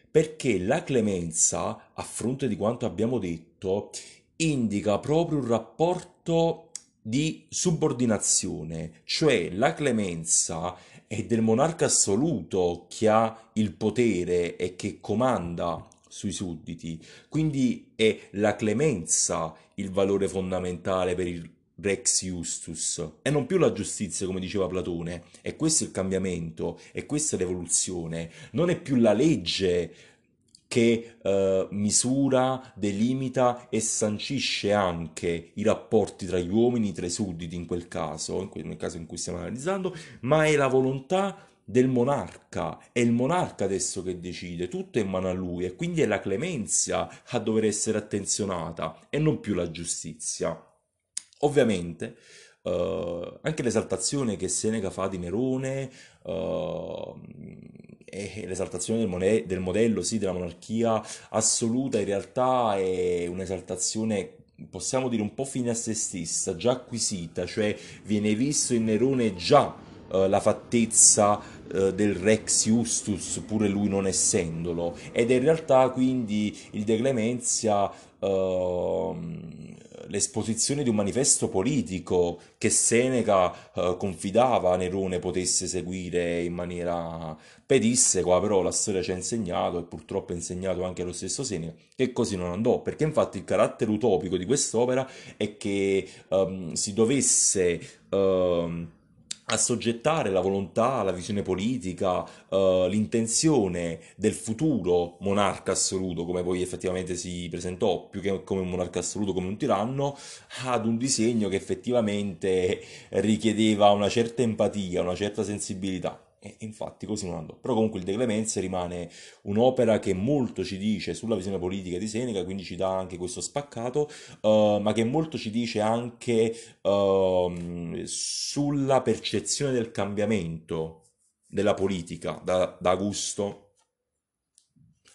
Perché la clemenza, a fronte di quanto abbiamo detto, indica proprio un rapporto di subordinazione, cioè la clemenza è del monarca assoluto che ha il potere e che comanda sui sudditi. Quindi è la clemenza il valore fondamentale per il Rex Justus e non più la giustizia come diceva Platone. E questo è il cambiamento, e questa è l'evoluzione. Non è più la legge che eh, misura, delimita e sancisce anche i rapporti tra gli uomini, tra i sudditi in quel caso, nel caso in cui stiamo analizzando, ma è la volontà del monarca, è il monarca adesso che decide, tutto è in mano a lui e quindi è la clemenza a dover essere attenzionata e non più la giustizia. Ovviamente eh, anche l'esaltazione che Seneca fa di Nerone eh, e l'esaltazione del, mone- del modello sì, della monarchia assoluta in realtà è un'esaltazione possiamo dire un po' fine a se stessa, già acquisita, cioè viene visto in Nerone già uh, la fattezza uh, del Rex Justus, pure lui non essendolo, ed è in realtà quindi il De Clemenzia uh, l'esposizione di un manifesto politico che Seneca uh, confidava Nerone potesse seguire in maniera pedissequa, però la storia ci ha insegnato e purtroppo ha insegnato anche lo stesso Seneca che così non andò, perché infatti il carattere utopico di quest'opera è che um, si dovesse... Uh, assoggettare la volontà, la visione politica, uh, l'intenzione del futuro monarca assoluto, come poi effettivamente si presentò, più che come un monarca assoluto, come un tiranno, ad un disegno che effettivamente richiedeva una certa empatia, una certa sensibilità. E infatti così non andò. Però comunque il De Clemenza rimane un'opera che molto ci dice sulla visione politica di Seneca, quindi ci dà anche questo spaccato, uh, ma che molto ci dice anche uh, sulla percezione del cambiamento della politica da, da Augusto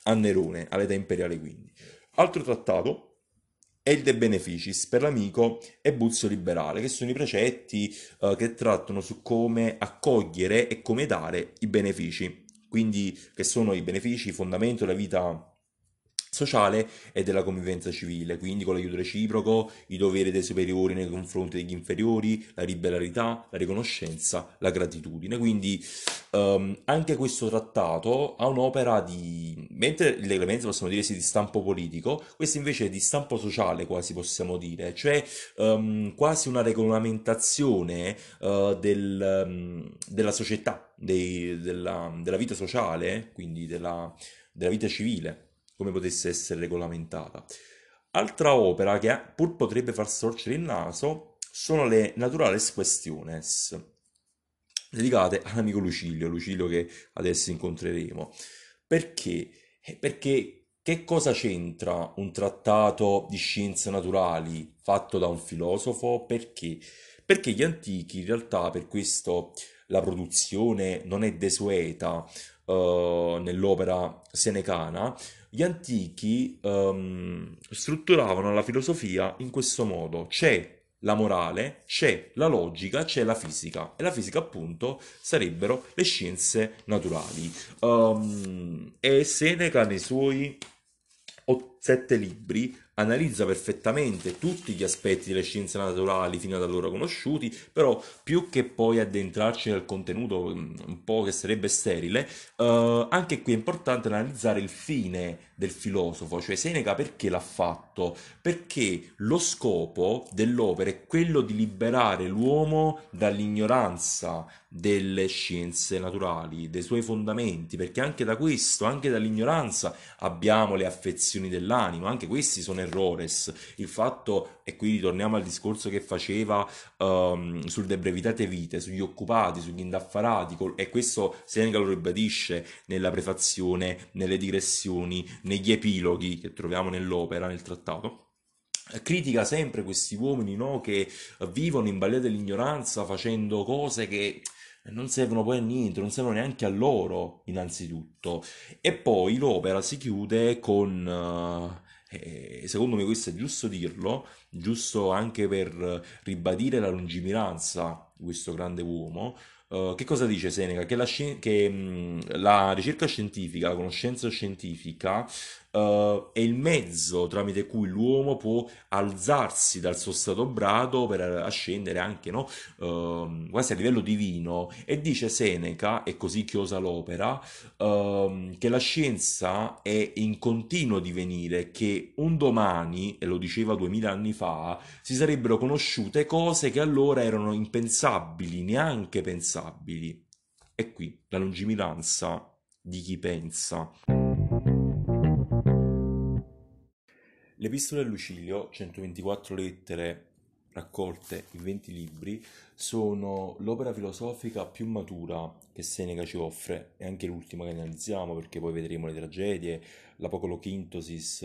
a Nerone, all'età imperiale quindi. Altro trattato il De Beneficis per l'amico e Buzzo Liberale, che sono i precetti eh, che trattano su come accogliere e come dare i benefici, quindi che sono i benefici, fondamento della vita sociale e della convivenza civile, quindi con l'aiuto reciproco, i doveri dei superiori nei confronti degli inferiori, la liberalità, la riconoscenza, la gratitudine. Quindi um, anche questo trattato ha un'opera di... mentre le clemenze possiamo dire sia di stampo politico, questo invece è di stampo sociale quasi possiamo dire, cioè um, quasi una regolamentazione uh, del, um, della società, dei, della, della, vita sociale, quindi della, della vita civile come potesse essere regolamentata. Altra opera che pur potrebbe far storcere il naso sono le Naturales Questiones, dedicate all'amico Lucilio, Lucilio che adesso incontreremo. Perché? Eh, perché che cosa c'entra un trattato di scienze naturali fatto da un filosofo? Perché? Perché gli antichi in realtà per questo la produzione non è desueta uh, nell'opera senecana, gli antichi um, strutturavano la filosofia in questo modo. C'è la morale, c'è la logica, c'è la fisica. E la fisica, appunto, sarebbero le scienze naturali. Um, e Seneca nei suoi sette libri analizza perfettamente tutti gli aspetti delle scienze naturali fino ad allora conosciuti, però più che poi addentrarci nel contenuto mm, un po' che sarebbe sterile, uh, anche qui è importante analizzare il fine del filosofo, cioè Seneca perché l'ha fatto? Perché lo scopo dell'opera è quello di liberare l'uomo dall'ignoranza delle scienze naturali, dei suoi fondamenti, perché anche da questo, anche dall'ignoranza abbiamo le affezioni dell'animo, anche questi sono errores. Il fatto, e qui ritorniamo al discorso che faceva um, sul De Brevitate Vite, sugli occupati, sugli indaffarati, e questo Seneca lo ribadisce nella prefazione, nelle digressioni, negli epiloghi che troviamo nell'opera, nel trattato critica sempre questi uomini no, che vivono in balia dell'ignoranza facendo cose che non servono poi a niente, non servono neanche a loro innanzitutto. E poi l'opera si chiude con, eh, secondo me questo è giusto dirlo, giusto anche per ribadire la lungimiranza di questo grande uomo, Uh, che cosa dice Seneca? Che, la, che mh, la ricerca scientifica, la conoscenza scientifica uh, è il mezzo tramite cui l'uomo può alzarsi dal suo stato brado per ascendere anche no? uh, quasi a livello divino e dice Seneca, e così chiosa l'opera, ehm, che la scienza è in continuo divenire, che un domani, e lo diceva duemila anni fa, si sarebbero conosciute cose che allora erano impensabili, neanche pensabili. E qui la lungimiranza di chi pensa. L'Epistola a Lucilio, 124 lettere raccolte in 20 libri, sono l'opera filosofica più matura che Seneca ci offre, e anche l'ultima che analizziamo, perché poi vedremo le tragedie, l'Apocalochintosis,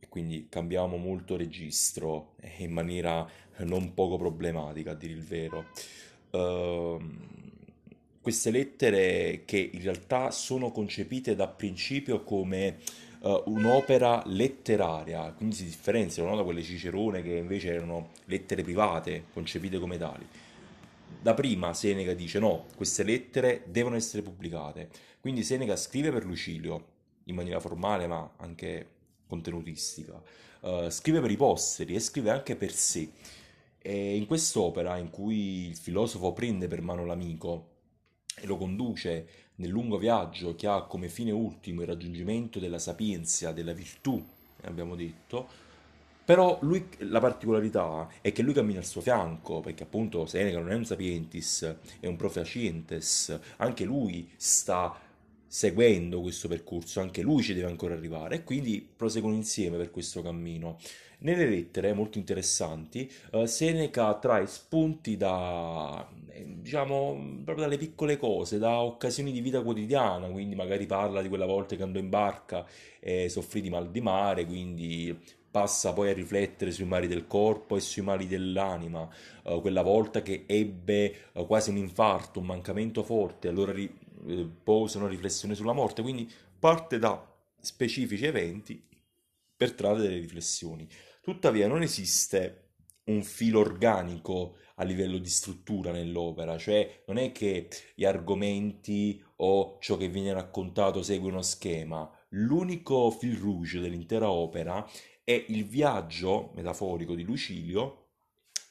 e quindi cambiamo molto registro in maniera non poco problematica, a dire il vero. Uh, queste lettere che in realtà sono concepite da principio come uh, un'opera letteraria, quindi si differenziano no, da quelle Cicerone che invece erano lettere private, concepite come tali. Da prima Seneca dice no, queste lettere devono essere pubblicate. Quindi Seneca scrive per Lucilio in maniera formale ma anche contenutistica, uh, scrive per i posteri e scrive anche per sé. E in quest'opera in cui il filosofo prende per mano l'amico e lo conduce nel lungo viaggio che ha come fine ultimo il raggiungimento della sapienza, della virtù, abbiamo detto, però lui, la particolarità è che lui cammina al suo fianco, perché appunto Seneca non è un sapientis, è un profacientes, anche lui sta seguendo questo percorso, anche lui ci deve ancora arrivare. E quindi proseguono insieme per questo cammino. Nelle lettere molto interessanti, uh, Seneca trae spunti da, eh, diciamo, proprio dalle piccole cose, da occasioni di vita quotidiana, quindi magari parla di quella volta che andò in barca e soffrì di mal di mare, quindi passa poi a riflettere sui mali del corpo e sui mali dell'anima, uh, quella volta che ebbe uh, quasi un infarto, un mancamento forte, allora ri- eh, posa una riflessione sulla morte, quindi parte da specifici eventi per trarre delle riflessioni. Tuttavia non esiste un filo organico a livello di struttura nell'opera, cioè non è che gli argomenti o ciò che viene raccontato segue uno schema, l'unico fil rouge dell'intera opera è il viaggio metaforico di Lucilio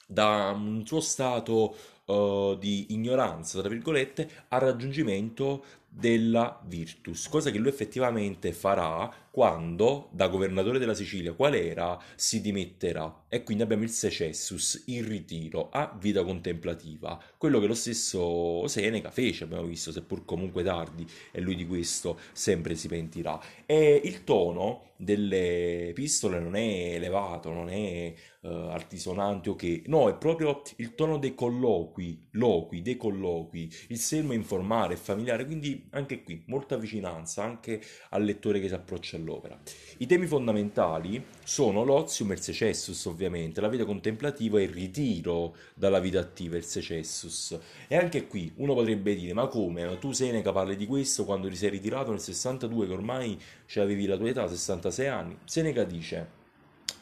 da un suo stato uh, di ignoranza, tra virgolette, al raggiungimento della Virtus, cosa che lui effettivamente farà quando da governatore della Sicilia, qual era, si dimetterà. E quindi abbiamo il secessus, il ritiro a vita contemplativa, quello che lo stesso Seneca fece, abbiamo visto, seppur comunque tardi, e lui di questo sempre si pentirà. E il tono delle epistole non è elevato, non è uh, altisonante o okay. che, no, è proprio il tono dei colloqui, loqui, dei colloqui, il sermo informale e familiare, quindi anche qui molta vicinanza anche al lettore che si approccia all'opera. I temi fondamentali sono l'ozium e il secessus, ovviamente, la vita contemplativa e il ritiro dalla vita attiva, il secessus. E anche qui uno potrebbe dire, ma come? Tu Seneca parli di questo quando ti sei ritirato nel 62, che ormai avevi la tua età, 66 anni? Seneca dice,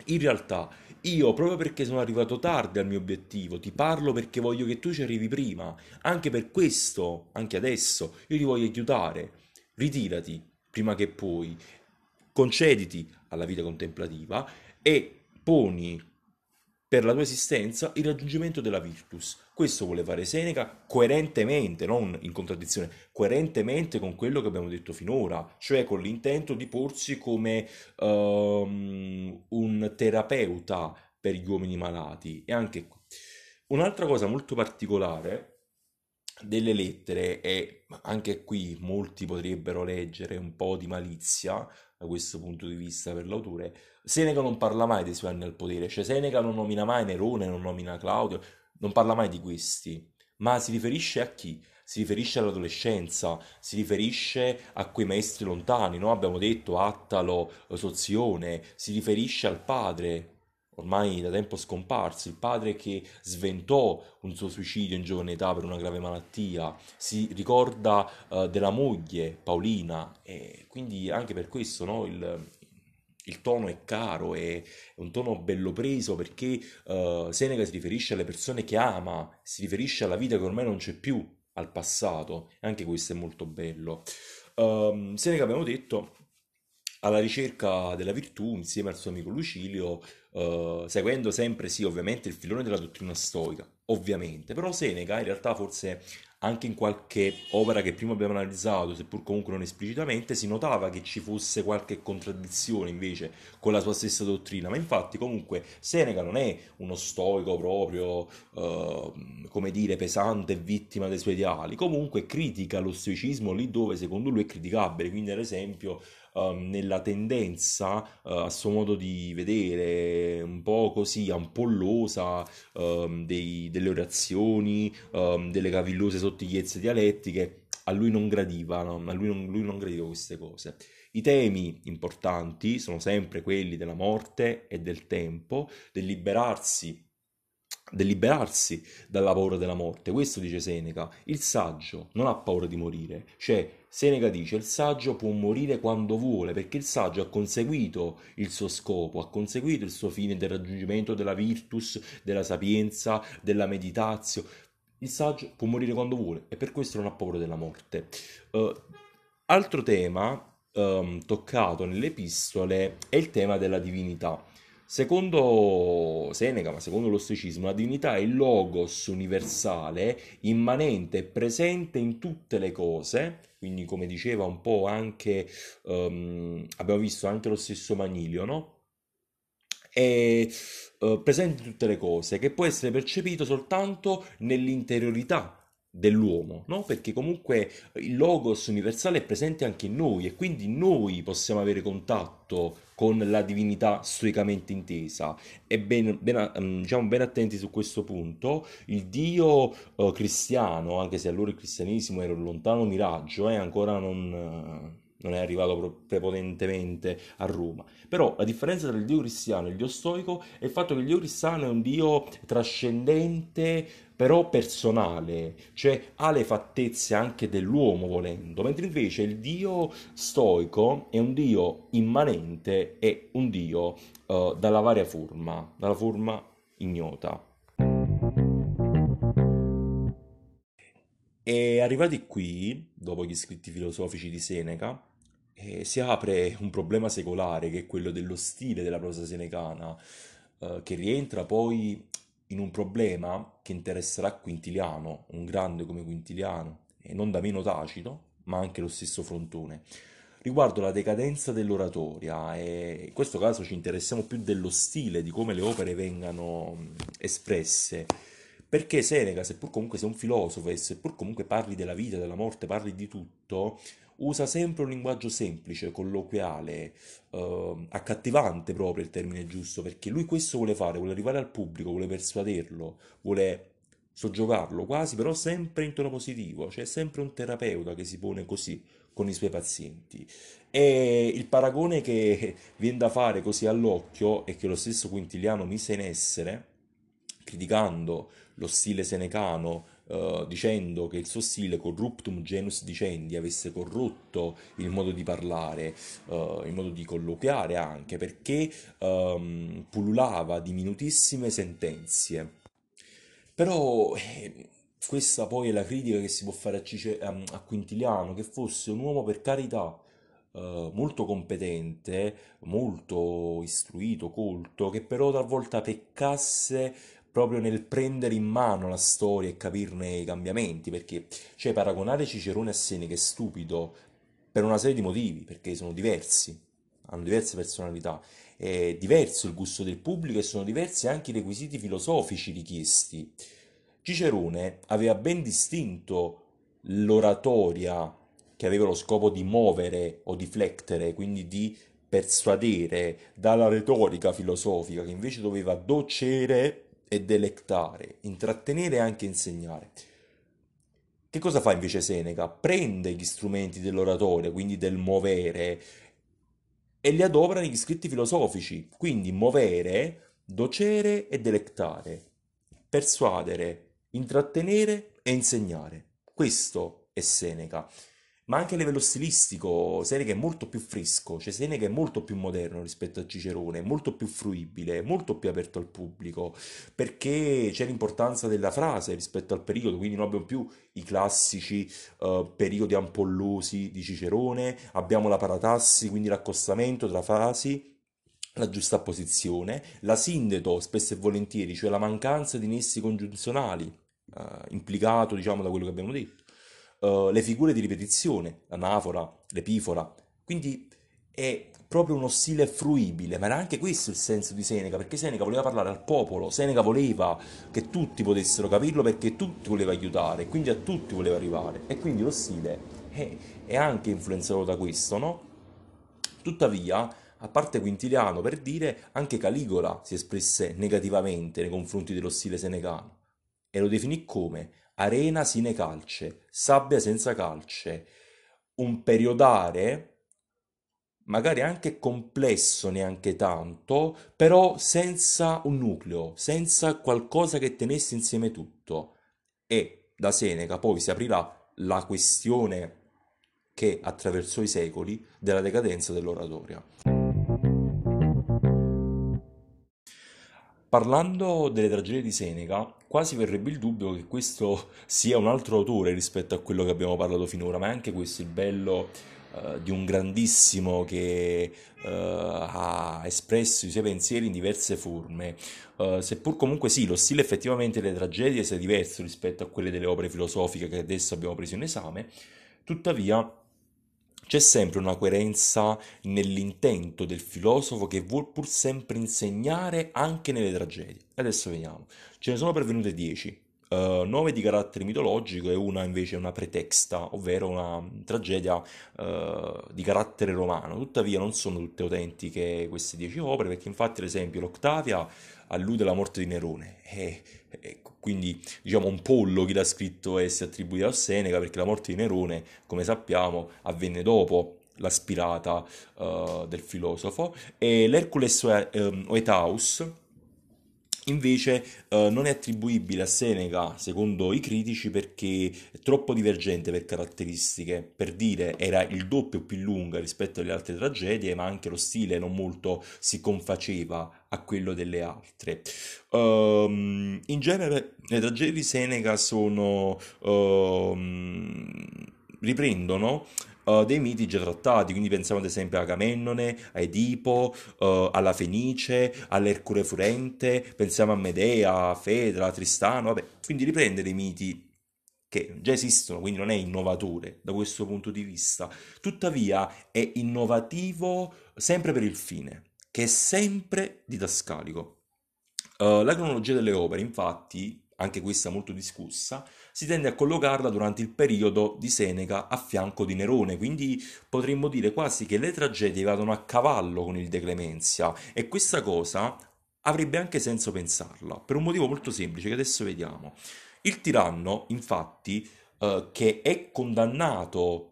in realtà io, proprio perché sono arrivato tardi al mio obiettivo, ti parlo perché voglio che tu ci arrivi prima. Anche per questo, anche adesso, io ti voglio aiutare. Ritirati prima che poi, concediti alla vita contemplativa e poni per la tua esistenza il raggiungimento della virtus. Questo vuole fare Seneca coerentemente, non in contraddizione, coerentemente con quello che abbiamo detto finora, cioè con l'intento di porsi come um, un terapeuta per gli uomini malati. E anche qui. Un'altra cosa molto particolare delle lettere e anche qui molti potrebbero leggere un po' di malizia da questo punto di vista per l'autore Seneca non parla mai dei suoi anni al potere, cioè Seneca non nomina mai Nerone, non nomina Claudio, non parla mai di questi, ma si riferisce a chi? Si riferisce all'adolescenza, si riferisce a quei maestri lontani, no? Abbiamo detto Attalo, Sozione, si riferisce al padre, ormai da tempo scomparso, il padre che sventò un suo suicidio in giovane età per una grave malattia, si ricorda uh, della moglie Paolina e quindi anche per questo no, il, il tono è caro, è, un tono bello preso perché eh, Seneca si riferisce alle persone che ama, si riferisce alla vita che ormai non c'è più, al passato, e anche questo è molto bello. Ehm, Seneca, abbiamo detto, alla ricerca della virtù insieme al suo amico Lucilio, eh, seguendo sempre, sì, ovviamente il filone della dottrina stoica, ovviamente, però Seneca in realtà forse anche in qualche opera che prima abbiamo analizzato, seppur comunque non esplicitamente, si notava che ci fosse qualche contraddizione invece con la sua stessa dottrina, ma infatti comunque Seneca non è uno stoico proprio, eh, come dire, pesante e vittima dei suoi ideali, comunque critica lo stoicismo lì dove secondo lui è criticabile, quindi ad esempio um, nella tendenza uh, a suo modo di vedere un po' così ampollosa um, dei, delle orazioni, um, delle cavillose sottigliezze dialettiche, a lui non gradiva, no? a lui non, lui non gradiva queste cose. I temi importanti sono sempre quelli della morte e del tempo, del liberarsi del liberarsi dalla paura della morte. Questo dice Seneca. Il saggio non ha paura di morire. Cioè, Seneca dice, il saggio può morire quando vuole, perché il saggio ha conseguito il suo scopo, ha conseguito il suo fine del raggiungimento della virtus, della sapienza, della meditazio. Il saggio può morire quando vuole e per questo non ha paura della morte. Uh, altro tema um, toccato nelle epistole è il tema della divinità. Secondo Seneca, ma secondo lo stoicismo, la divinità è il logos universale, immanente presente in tutte le cose, quindi come diceva un po' anche, um, abbiamo visto anche lo stesso Manilio, no? È uh, presente in tutte le cose, che può essere percepito soltanto nell'interiorità dell'uomo, no? Perché comunque il logos universale è presente anche in noi e quindi noi possiamo avere contatto con la divinità stoicamente intesa. E ben, ben, mm, diciamo, ben attenti su questo punto, il Dio uh, cristiano, anche se allora il cristianesimo era un lontano miraggio, eh, ancora non... Uh, non è arrivato prepotentemente a Roma. Però la differenza tra il Dio cristiano e il Dio stoico è il fatto che il Dio cristiano è un Dio trascendente, però personale, cioè ha le fattezze anche dell'uomo volendo, mentre invece il Dio stoico è un Dio immanente e un Dio uh, dalla varia forma, dalla forma ignota. E arrivati qui, dopo gli scritti filosofici di Seneca, eh, si apre un problema secolare che è quello dello stile della prosa senecana, eh, che rientra poi in un problema che interesserà Quintiliano, un grande come Quintiliano, e non da meno Tacito, ma anche lo stesso Frontone, riguardo la decadenza dell'oratoria e in questo caso ci interessiamo più dello stile, di come le opere vengano espresse, perché Seneca, seppur comunque sia un filosofo e seppur comunque parli della vita, della morte, parli di tutto, usa sempre un linguaggio semplice, colloquiale, eh, accattivante proprio il termine giusto, perché lui questo vuole fare, vuole arrivare al pubblico, vuole persuaderlo, vuole soggiogarlo quasi, però sempre in tono positivo, c'è sempre un terapeuta che si pone così con i suoi pazienti. E il paragone che viene da fare così all'occhio e che lo stesso Quintiliano mise in essere, criticando lo stile senecano uh, dicendo che il suo stile corruptum genus dicendi avesse corrotto il modo di parlare, uh, il modo di colloquiare anche, perché um, pullulava di minutissime sentenze. Però eh, questa poi è la critica che si può fare a, Cice- a Quintiliano, che fosse un uomo per carità, Uh, molto competente, molto istruito, colto, che però talvolta peccasse proprio nel prendere in mano la storia e capirne i cambiamenti, perché cioè, paragonare Cicerone a Seneca è stupido per una serie di motivi, perché sono diversi, hanno diverse personalità, è diverso il gusto del pubblico e sono diversi anche i requisiti filosofici richiesti. Cicerone aveva ben distinto l'oratoria che aveva lo scopo di muovere o di flettere, quindi di persuadere, dalla retorica filosofica che invece doveva docere e delectare, intrattenere e anche insegnare. Che cosa fa invece Seneca? Prende gli strumenti dell'oratoria, quindi del muovere, e li adopera negli scritti filosofici, quindi muovere, docere e delectare, persuadere, intrattenere e insegnare. Questo è Seneca. Ma anche a livello stilistico, Seneca è molto più fresco, cioè Seneca è molto più moderno rispetto a Cicerone, molto più fruibile, molto più aperto al pubblico, perché c'è l'importanza della frase rispetto al periodo, quindi non abbiamo più i classici eh, periodi ampollosi di Cicerone, abbiamo la paratassi, quindi l'accostamento tra frasi la giusta posizione, la sindeto spesso e volentieri, cioè la mancanza di nessi congiunzionali, eh, implicato diciamo da quello che abbiamo detto, eh, le figure di ripetizione, l'anafora, l'epifora, quindi è proprio uno stile fruibile, ma era anche questo il senso di Seneca, perché Seneca voleva parlare al popolo, Seneca voleva che tutti potessero capirlo perché tutti voleva aiutare, quindi a tutti voleva arrivare, e quindi lo stile è, è anche influenzato da questo, no? Tuttavia, a parte Quintiliano, per dire, anche Caligola si espresse negativamente nei confronti dello stile senecano e lo definì come arena sine calce, sabbia senza calce, un periodare magari anche complesso neanche tanto, però senza un nucleo, senza qualcosa che tenesse insieme tutto. E da Seneca poi si aprirà la questione che attraversò i secoli della decadenza dell'oratoria. Parlando delle tragedie di Seneca, quasi verrebbe il dubbio che questo sia un altro autore rispetto a quello che abbiamo parlato finora, ma è anche questo il bello eh, di un grandissimo che eh, ha espresso i suoi pensieri in diverse forme. Eh, seppur comunque sì, lo stile effettivamente delle tragedie sia diverso rispetto a quelle delle opere filosofiche che adesso abbiamo preso in esame, tuttavia c'è sempre una coerenza nell'intento del filosofo che vuol pur sempre insegnare anche nelle tragedie. Adesso vediamo. Ce ne sono pervenute 10. Uh, 9 di carattere mitologico e una invece una pretexta, ovvero una tragedia uh, di carattere romano. Tuttavia non sono tutte autentiche queste 10 opere, perché infatti ad esempio l'Octavia allude alla morte di Nerone. E, e quindi diciamo un pollo chi l'ha scritto e si attribuisce a Seneca perché la morte di Nerone, come sappiamo, avvenne dopo la spirata uh, del filosofo. E l'Hercules Oetaus Invece eh, non è attribuibile a Seneca, secondo i critici, perché è troppo divergente per caratteristiche. Per dire, era il doppio più lunga rispetto alle altre tragedie, ma anche lo stile non molto si confaceva a quello delle altre. Um, in genere le tragedie di Seneca sono... Um, riprendono uh, dei miti già trattati, quindi pensiamo ad esempio a Agamennone, a Edipo, uh, alla Fenice, all'Ercole Furente, pensiamo a Medea, a Fedra, a Tristano, vabbè, quindi riprende dei miti che già esistono, quindi non è innovatore da questo punto di vista, tuttavia è innovativo sempre per il fine, che è sempre didascalico. Uh, la cronologia delle opere, infatti, anche questa molto discussa, si tende a collocarla durante il periodo di Seneca a fianco di Nerone, quindi potremmo dire quasi che le tragedie vadano a cavallo con il De Clemenzia e questa cosa avrebbe anche senso pensarla, per un motivo molto semplice che adesso vediamo. Il tiranno, infatti, eh, che è condannato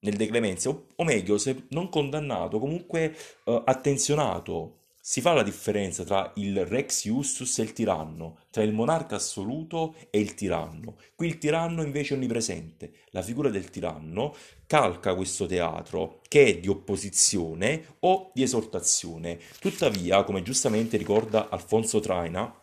nel De Clemenzia, o, o meglio, se non condannato, comunque eh, attenzionato si fa la differenza tra il Rex Justus e il tiranno, tra il monarca assoluto e il tiranno. Qui il tiranno invece è onnipresente. La figura del tiranno calca questo teatro che è di opposizione o di esortazione. Tuttavia, come giustamente ricorda Alfonso Traina,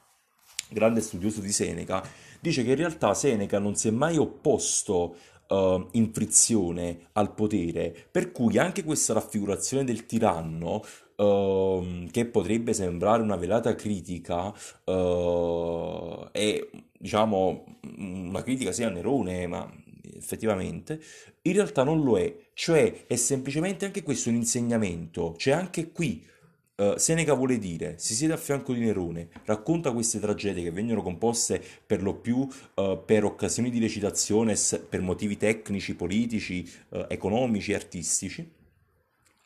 grande studioso di Seneca, dice che in realtà Seneca non si è mai opposto uh, in frizione al potere, per cui anche questa raffigurazione del tiranno uh, che potrebbe sembrare una velata critica uh, è diciamo una critica sia a Nerone, ma effettivamente in realtà non lo è, cioè è semplicemente anche questo un insegnamento, c'è anche qui Uh, Seneca vuole dire, si siede a fianco di Nerone, racconta queste tragedie che vengono composte per lo più uh, per occasioni di recitazione, per motivi tecnici, politici, uh, economici, artistici,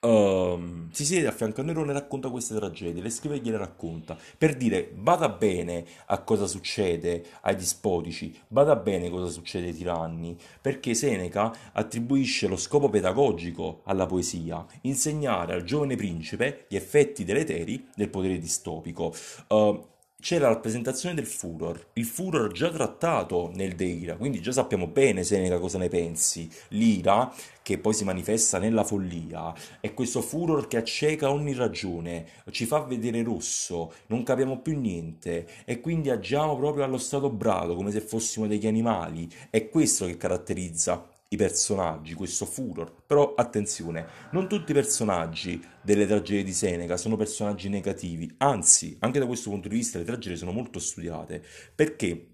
Um, si siede a fianco a Nerone e racconta queste tragedie, le scrive e gliele racconta, per dire bada bene a cosa succede ai dispotici, bada bene cosa succede ai tiranni, perché Seneca attribuisce lo scopo pedagogico alla poesia, insegnare al giovane principe gli effetti deleteri del potere distopico. Uh, c'è la rappresentazione del furor, il furor già trattato nel De Ira, quindi già sappiamo bene Seneca cosa ne pensi. L'ira, che poi si manifesta nella follia, è questo furor che acceca ogni ragione, ci fa vedere rosso, non capiamo più niente e quindi agiamo proprio allo stato brado, come se fossimo degli animali. È questo che caratterizza i personaggi, questo furor. Però attenzione, non tutti i personaggi delle tragedie di Seneca sono personaggi negativi, anzi, anche da questo punto di vista le tragedie sono molto studiate, perché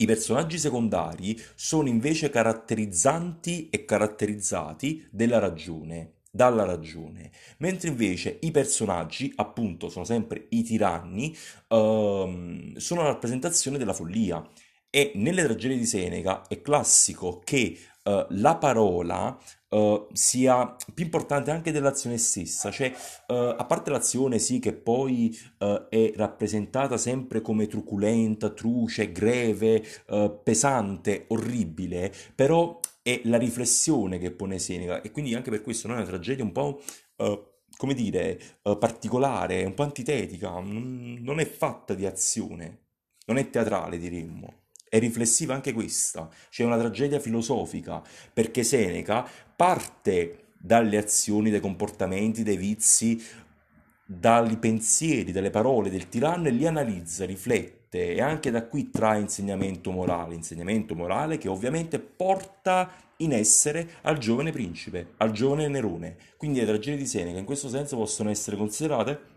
i personaggi secondari sono invece caratterizzanti e caratterizzati della ragione, dalla ragione, mentre invece i personaggi, appunto, sono sempre i tiranni, ehm, sono la rappresentazione della follia. E nelle tragedie di Seneca è classico che uh, la parola uh, sia più importante anche dell'azione stessa, cioè uh, a parte l'azione sì che poi è rappresentata sempre come truculenta, truce, greve, pesante, orribile, però è la riflessione che pone Seneca e quindi anche per questo non è una tragedia un po' come dire, particolare, un po' antitetica, non è fatta di azione, non è teatrale diremmo. È riflessiva anche questa, c'è una tragedia filosofica, perché Seneca parte dalle azioni, dai comportamenti, dai vizi, dai pensieri, dalle parole del tiranno e li analizza, riflette e anche da qui trae insegnamento morale, insegnamento morale che ovviamente porta in essere al giovane principe, al giovane Nerone. Quindi le tragedie di Seneca in questo senso possono essere considerate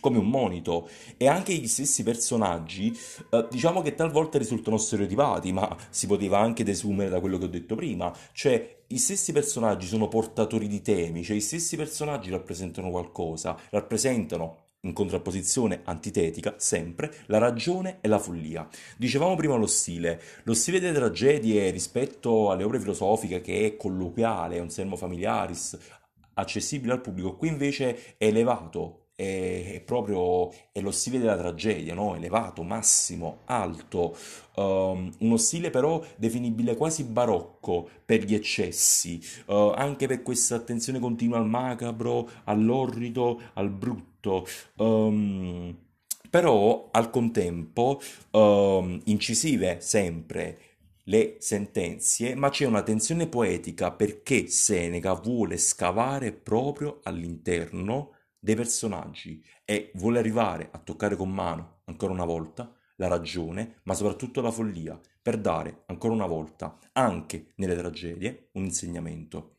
come un monito e anche gli stessi personaggi eh, diciamo che talvolta risultano stereotipati ma si poteva anche desumere da quello che ho detto prima cioè gli stessi personaggi sono portatori di temi cioè gli stessi personaggi rappresentano qualcosa rappresentano in contrapposizione antitetica, sempre, la ragione e la follia. Dicevamo prima lo stile. Lo stile delle tragedie rispetto alle opere filosofiche che è colloquiale, è un sermo familiaris, accessibile al pubblico, qui invece è elevato, è, è proprio è lo stile della tragedia, no? elevato, massimo, alto, um, uno stile però definibile quasi barocco per gli eccessi, uh, anche per questa attenzione continua al macabro, all'orrido, al brutto. Um, però al contempo um, incisive sempre le sentenze, ma c'è una tensione poetica perché Seneca vuole scavare proprio all'interno dei personaggi e vuole arrivare a toccare con mano, ancora una volta, la ragione, ma soprattutto la follia, per dare, ancora una volta, anche nelle tragedie, un insegnamento.